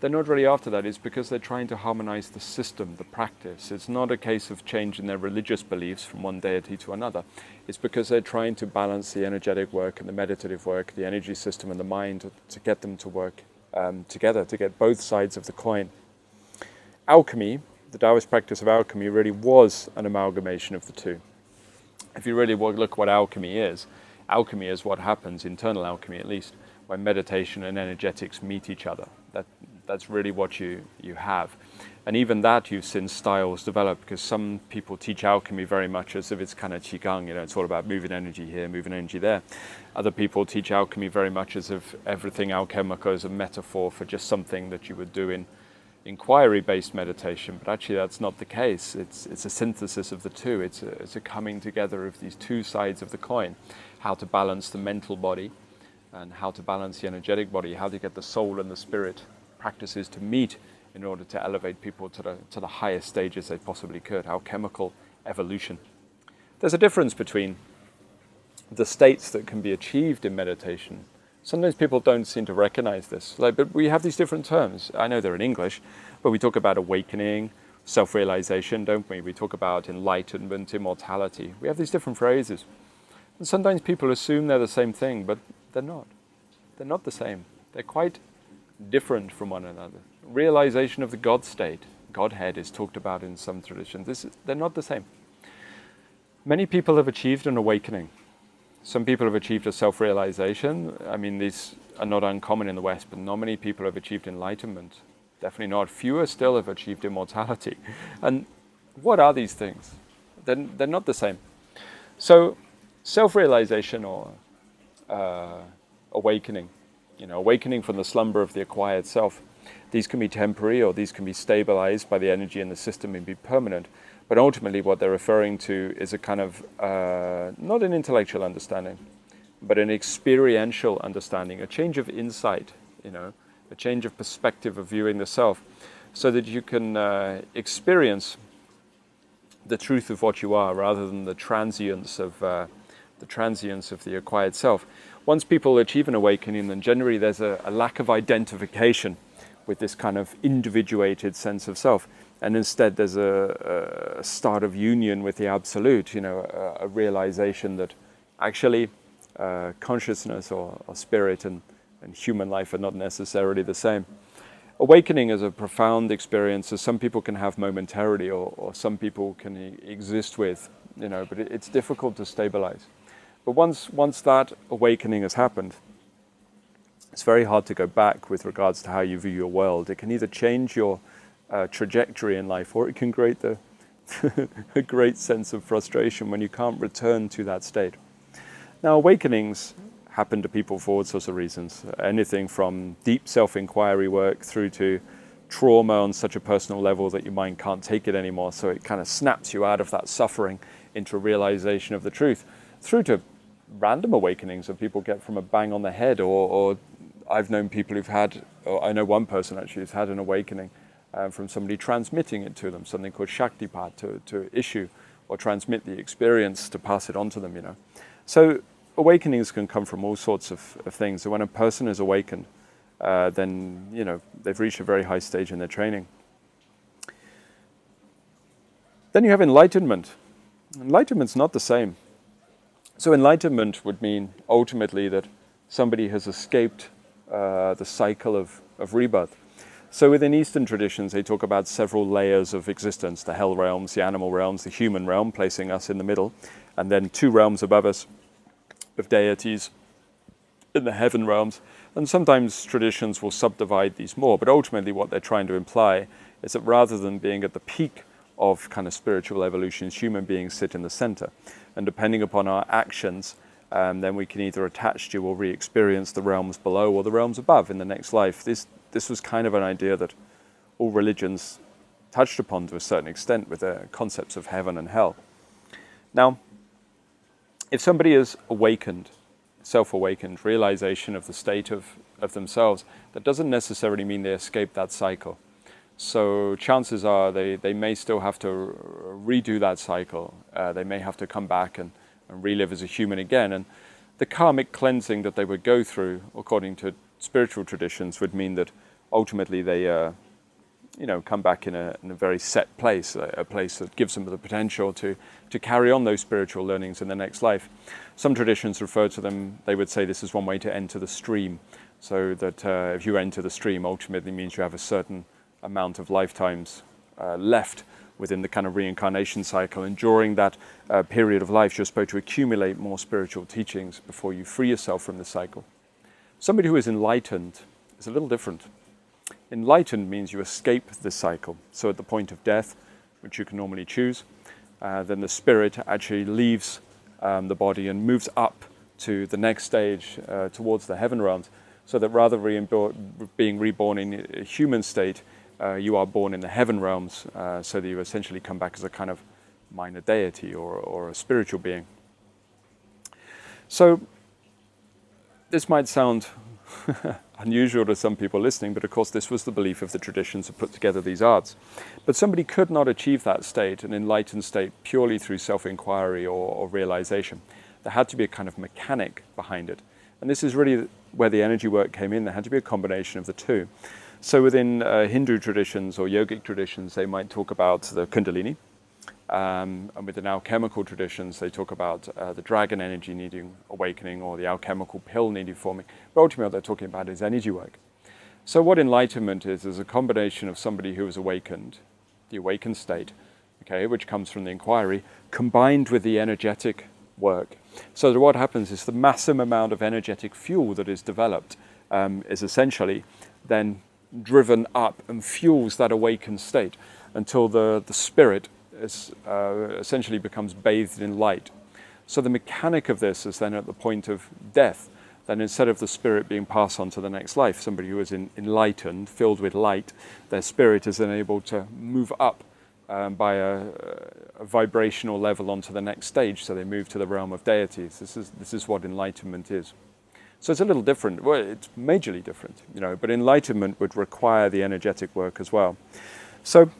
They're not really after that. It's because they're trying to harmonize the system, the practice. It's not a case of changing their religious beliefs from one deity to another. It's because they're trying to balance the energetic work and the meditative work, the energy system and the mind to, get them to work um, together, to get both sides of the coin. Alchemy the Taoist practice of alchemy really was an amalgamation of the two. If you really look what alchemy is, alchemy is what happens, internal alchemy at least, when meditation and energetics meet each other. That, that's really what you, you have. And even that you've seen styles develop because some people teach alchemy very much as if it's kind of qigong, you know, it's all about moving energy here, moving energy there. Other people teach alchemy very much as if everything alchemical is a metaphor for just something that you would do in inquiry based meditation, but actually that's not the case. It's, it's a synthesis of the two, it's a, it's a coming together of these two sides of the coin how to balance the mental body and how to balance the energetic body, how to get the soul and the spirit practices to meet in order to elevate people to the, to the highest stages they possibly could, alchemical evolution. There's a difference between the states that can be achieved in meditation sometimes people don't seem to recognize this. Like, but we have these different terms. I know they're in English, but we talk about awakening, self-realization, don't we? We talk about enlightenment, immortality. We have these different phrases. And sometimes people assume they're the same thing, but they're not. They're not the same. They're quite different from one another. Realization of the God state, Godhead is talked about in some traditions. This is, they're not the same. Many people have achieved an awakening some people have achieved a self realization. I mean, these are not uncommon in the West, but not many people have achieved enlightenment. Definitely not. Fewer still have achieved immortality. And what are these things? They're, they're not the same. So, self realization or uh, awakening, you know, awakening from the slumber of the acquired self, these can be temporary or these can be stabilized by the energy in the system and be permanent. But ultimately, what they're referring to is a kind of uh, not an intellectual understanding, but an experiential understanding, a change of insight, you know, a change of perspective of viewing the self, so that you can uh, experience the truth of what you are rather than the transience of uh, the transience of the acquired self. Once people achieve an awakening, then generally there's a, a lack of identification with this kind of individuated sense of self and instead there's a, a, start of union with the absolute, you know, a, a realization that actually uh, consciousness or, or spirit and, and, human life are not necessarily the same. Awakening is a profound experience that some people can have momentarily or, or some people can e- exist with, you know, but it, it's difficult to stabilize. But once, once that awakening has happened, it's very hard to go back with regards to how you view your world. It can either change your uh, trajectory in life, or it can create the, a great sense of frustration when you can't return to that state. Now, awakenings happen to people for all sorts of reasons. Anything from deep self inquiry work through to trauma on such a personal level that your mind can't take it anymore. So it kind of snaps you out of that suffering into realization of the truth, through to random awakenings that people get from a bang on the head. Or, or I've known people who've had, I know one person actually who's had an awakening uh, from somebody transmitting it to them, something called Shaktipat, to, to issue or transmit the experience to pass it on to them, you know. So awakenings can come from all sorts of, of things. So when a person is awakened, uh, then you know they've reached a very high stage in their training. Then you have enlightenment. Enlightenment's not the same. So enlightenment would mean ultimately that somebody has escaped uh, the cycle of, of rebirth. So within Eastern traditions, they talk about several layers of existence: the hell realms, the animal realms, the human realm, placing us in the middle, and then two realms above us of deities in the heaven realms. And sometimes traditions will subdivide these more, but ultimately, what they're trying to imply is that rather than being at the peak of kind of spiritual evolutions, human beings sit in the center. And depending upon our actions, um, then we can either attach to or re experience the realms below or the realms above in the next life. This, this was kind of an idea that all religions touched upon to a certain extent with their concepts of heaven and hell. Now, if somebody is awakened, self awakened, realization of the state of, of themselves, that doesn't necessarily mean they escape that cycle. So chances are they, they may still have to redo that cycle. Uh, they may have to come back and, and relive as a human again. And the karmic cleansing that they would go through, according to spiritual traditions, would mean that ultimately they, uh, you know, come back in a, in a very set place, a, a, place that gives them the potential to, to carry on those spiritual learnings in the next life. Some traditions refer to them, they would say this is one way to enter the stream. So that uh, if you enter the stream, ultimately means you have a certain amount of lifetimes uh, left within the kind of reincarnation cycle. And during that uh, period of life, you're supposed to accumulate more spiritual teachings before you free yourself from the cycle. Somebody who is enlightened is a little different. Enlightened means you escape the cycle. So at the point of death, which you can normally choose, uh, then the spirit actually leaves um, the body and moves up to the next stage uh, towards the heaven realms. So that rather than being reborn in a human state, uh, you are born in the heaven realms, uh, so that you essentially come back as a kind of minor deity or, or a spiritual being. So, this might sound unusual to some people listening, but of course, this was the belief of the traditions that put together these arts. But somebody could not achieve that state, an enlightened state, purely through self inquiry or, or realization. There had to be a kind of mechanic behind it. And this is really where the energy work came in. There had to be a combination of the two. So within uh, Hindu traditions or yogic traditions, they might talk about the Kundalini. Um, and within alchemical traditions, they talk about uh, the dragon energy needing awakening or the alchemical pill needing forming. But ultimately, what they're talking about is energy work. So, what enlightenment is, is a combination of somebody who is awakened, the awakened state, okay, which comes from the inquiry, combined with the energetic work. So, that what happens is the massive amount of energetic fuel that is developed um, is essentially then driven up and fuels that awakened state until the, the spirit is, uh, essentially becomes bathed in light. So the mechanic of this is then at the point of death, then instead of the spirit being passed on to the next life, somebody who is in, enlightened, filled with light, their spirit is then able to move up um, by a, a, vibrational level onto the next stage. So they move to the realm of deities. This is, this is what enlightenment is. So it's a little different. Well, it's majorly different, you know, but enlightenment would require the energetic work as well. So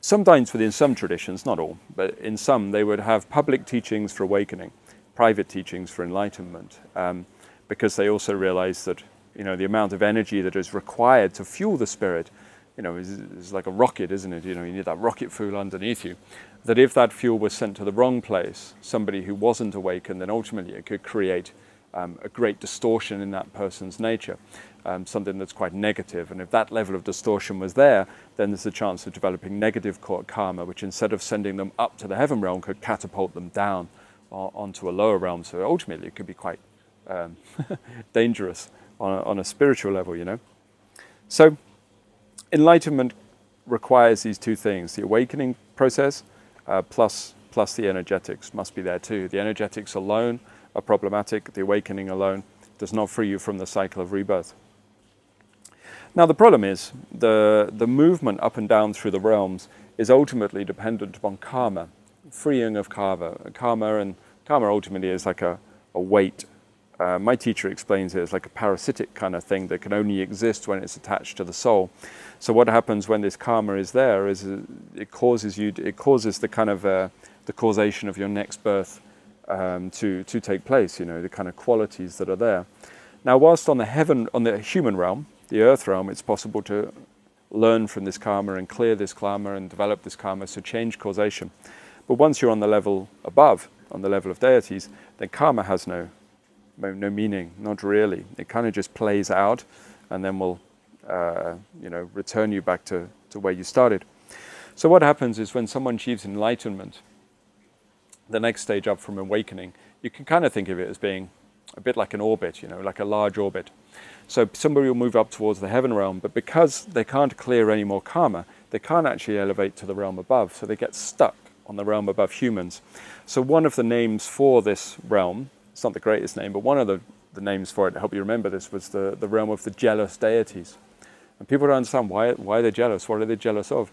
sometimes within some traditions, not all, but in some, they would have public teachings for awakening, private teachings for enlightenment, um, because they also realized that, you know, the amount of energy that is required to fuel the spirit, you know, is, is like a rocket, isn't it? You know, you need that rocket fuel underneath you. That if that fuel was sent to the wrong place, somebody who wasn't awakened, then ultimately it could create um, a great distortion in that person's nature, um, something that's quite negative. And if that level of distortion was there, then there's a chance of developing negative karma, which instead of sending them up to the heaven realm, could catapult them down onto a lower realm. So ultimately, it could be quite um, dangerous on a, on a spiritual level, you know. So, enlightenment requires these two things: the awakening process, uh, plus plus the energetics must be there too. The energetics alone are problematic. The awakening alone does not free you from the cycle of rebirth. Now, the problem is the, the movement up and down through the realms is ultimately dependent upon karma, freeing of karma. Karma and karma ultimately is like a, a weight. Uh, my teacher explains it as like a parasitic kind of thing that can only exist when it's attached to the soul. So what happens when this karma is there is it causes you, it causes the kind of uh, the causation of your next birth um, to, to take place, you know, the kind of qualities that are there. Now, whilst on the heaven, on the human realm, the earth realm, it's possible to learn from this karma and clear this karma and develop this karma, so change causation. But once you're on the level above, on the level of deities, then karma has no, no meaning, not really. It kind of just plays out and then will, uh, you know, return you back to, to where you started. So what happens is when someone achieves enlightenment, the next stage up from awakening, you can kind of think of it as being a bit like an orbit, you know, like a large orbit. So somebody will move up towards the heaven realm, but because they can't clear any more karma, they can't actually elevate to the realm above, so they get stuck on the realm above humans. So one of the names for this realm, it's not the greatest name, but one of the, the names for it, to help you remember this, was the, the realm of the jealous deities. And people don't understand why, why they're jealous. What are they jealous of?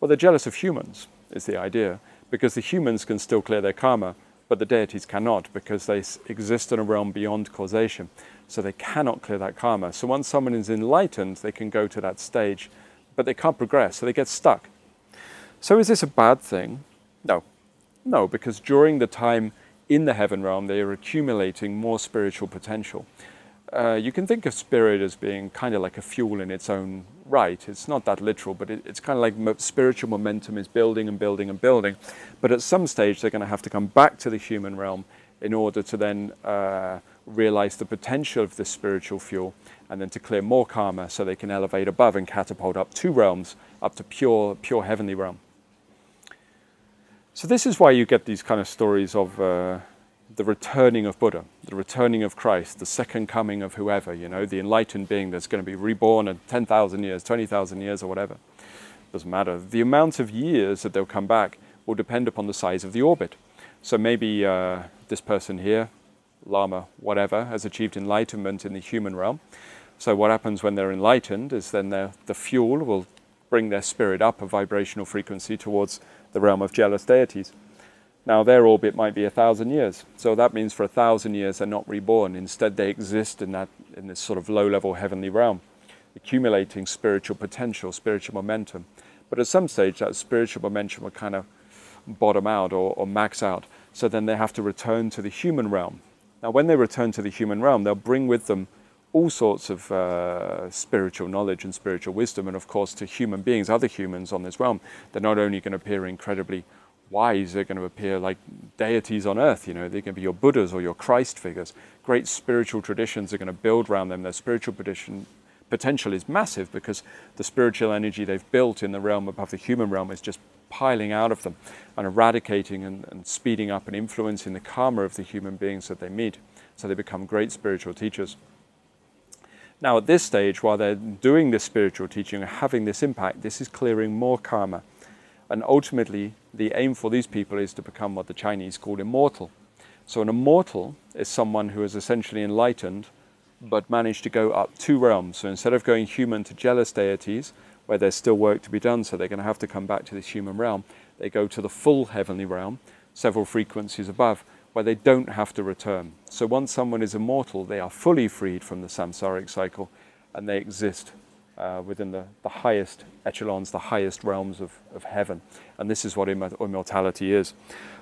Well, they're jealous of humans, is the idea because the humans can still clear their karma, but the deities cannot because they exist in a realm beyond causation. So they cannot clear that karma. So once someone is enlightened, they can go to that stage, but they can't progress, so they get stuck. So is this a bad thing? No. No, because during the time in the heaven realm, they are accumulating more spiritual potential. Uh, you can think of spirit as being kind of like a fuel in its own right. It's not that literal, but it, it's kind of like mo- spiritual momentum is building and building and building. But at some stage, they're going to have to come back to the human realm in order to then uh, realize the potential of this spiritual fuel and then to clear more karma so they can elevate above and catapult up two realms, up to pure, pure heavenly realm. So, this is why you get these kind of stories of. Uh, the returning of Buddha, the returning of Christ, the second coming of whoever, you know, the enlightened being that's going to be reborn in 10,000 years, 20,000 years, or whatever. Doesn't matter. The amount of years that they'll come back will depend upon the size of the orbit. So maybe uh, this person here, Lama, whatever, has achieved enlightenment in the human realm. So what happens when they're enlightened is then the fuel will bring their spirit up a vibrational frequency towards the realm of jealous deities. Now, their orbit might be a thousand years. So that means for a thousand years they're not reborn. Instead, they exist in, that, in this sort of low level heavenly realm, accumulating spiritual potential, spiritual momentum. But at some stage, that spiritual momentum will kind of bottom out or, or max out. So then they have to return to the human realm. Now, when they return to the human realm, they'll bring with them all sorts of uh, spiritual knowledge and spiritual wisdom. And of course, to human beings, other humans on this realm, they're not only going to appear incredibly wise, they're going to appear like deities on earth. You know, they're going to be your Buddhas or your Christ figures. Great spiritual traditions are going to build around them. Their spiritual tradition, potential is massive because the spiritual energy they've built in the realm above the human realm is just piling out of them and eradicating and, and speeding up and influencing the karma of the human beings that they meet. So they become great spiritual teachers. Now, at this stage, while they're doing this spiritual teaching and having this impact, this is clearing more karma. And ultimately, the aim for these people is to become what the Chinese call immortal. So, an immortal is someone who is essentially enlightened but managed to go up two realms. So, instead of going human to jealous deities, where there's still work to be done, so they're going to have to come back to this human realm, they go to the full heavenly realm, several frequencies above, where they don't have to return. So, once someone is immortal, they are fully freed from the samsaric cycle and they exist uh, within the, the highest echelons, the highest realms of, of heaven. And this is what immortality is.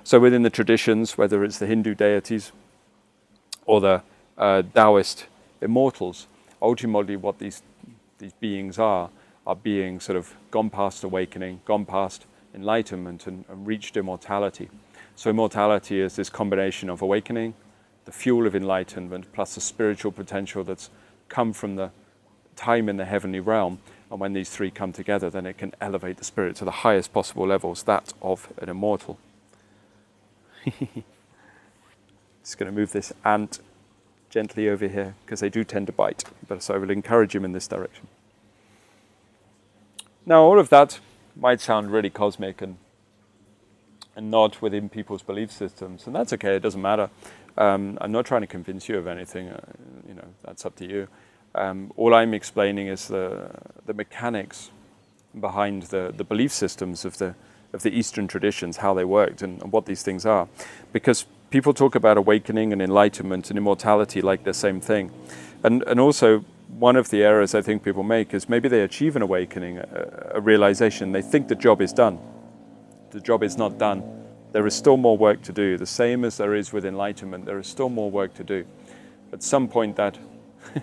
So, within the traditions, whether it's the Hindu deities or the uh, Taoist immortals, ultimately what these, these beings are, are beings sort of gone past awakening, gone past enlightenment, and, and reached immortality. So, immortality is this combination of awakening, the fuel of enlightenment, plus the spiritual potential that's come from the time in the heavenly realm. And when these three come together, then it can elevate the spirit to the highest possible levels, that of an immortal. Just going to move this ant gently over here because they do tend to bite, but so I will encourage him in this direction. Now, all of that might sound really cosmic and and not within people's belief systems, and that's okay. It doesn't matter. Um, I'm not trying to convince you of anything. Uh, you know, that's up to you. Um, all I'm explaining is the, the mechanics behind the, the belief systems of the, of the Eastern traditions, how they worked, and, and what these things are. Because people talk about awakening and enlightenment and immortality like the same thing. And, and also, one of the errors I think people make is maybe they achieve an awakening, a, a realization, they think the job is done. The job is not done There is still more work to do, the same as there is with enlightenment. There is still more work to do. At some point, that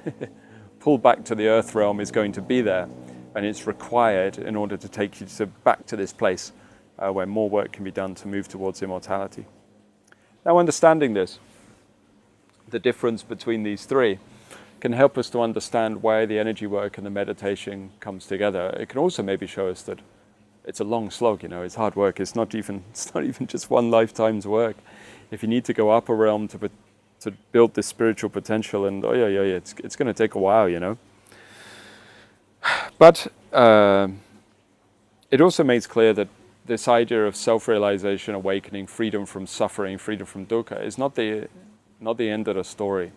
pull back to the earth realm is going to be there, and it's required in order to take you to, back to this place uh, where more work can be done to move towards immortality. Now, understanding this, the difference between these three, can help us to understand why the energy work and the meditation comes together. It can also maybe show us that it's a long slog, you know, it's hard work. It's not even it's not even just one lifetime's work. If you need to go up a realm to to build this spiritual potential, and oh yeah, yeah, yeah, it's it's going to take a while, you know. But uh, it also makes clear that this idea of self-realization, awakening, freedom from suffering, freedom from dukkha is not the not the end of the story.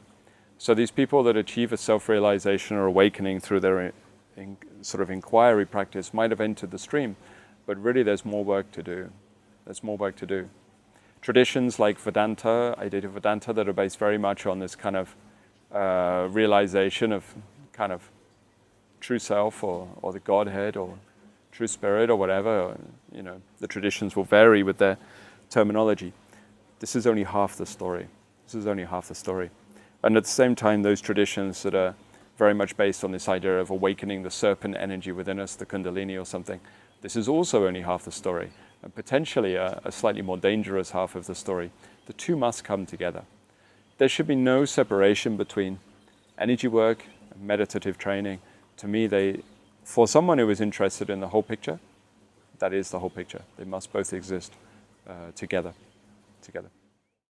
So these people that achieve a self-realization or awakening through their in, sort of inquiry practice might have entered the stream, but really there's more work to do. There's more work to do. Traditions like Vedanta, Advaita Vedanta, that are based very much on this kind of uh, realization of kind of true self or, or the Godhead or true spirit or whatever, you know, the traditions will vary with their terminology. This is only half the story. This is only half the story. And at the same time, those traditions that are very much based on this idea of awakening the serpent energy within us, the Kundalini or something. This is also only half the story, and potentially a, a slightly more dangerous half of the story. The two must come together. There should be no separation between energy work and meditative training. To me, they, for someone who is interested in the whole picture, that is the whole picture. They must both exist uh, together. Together.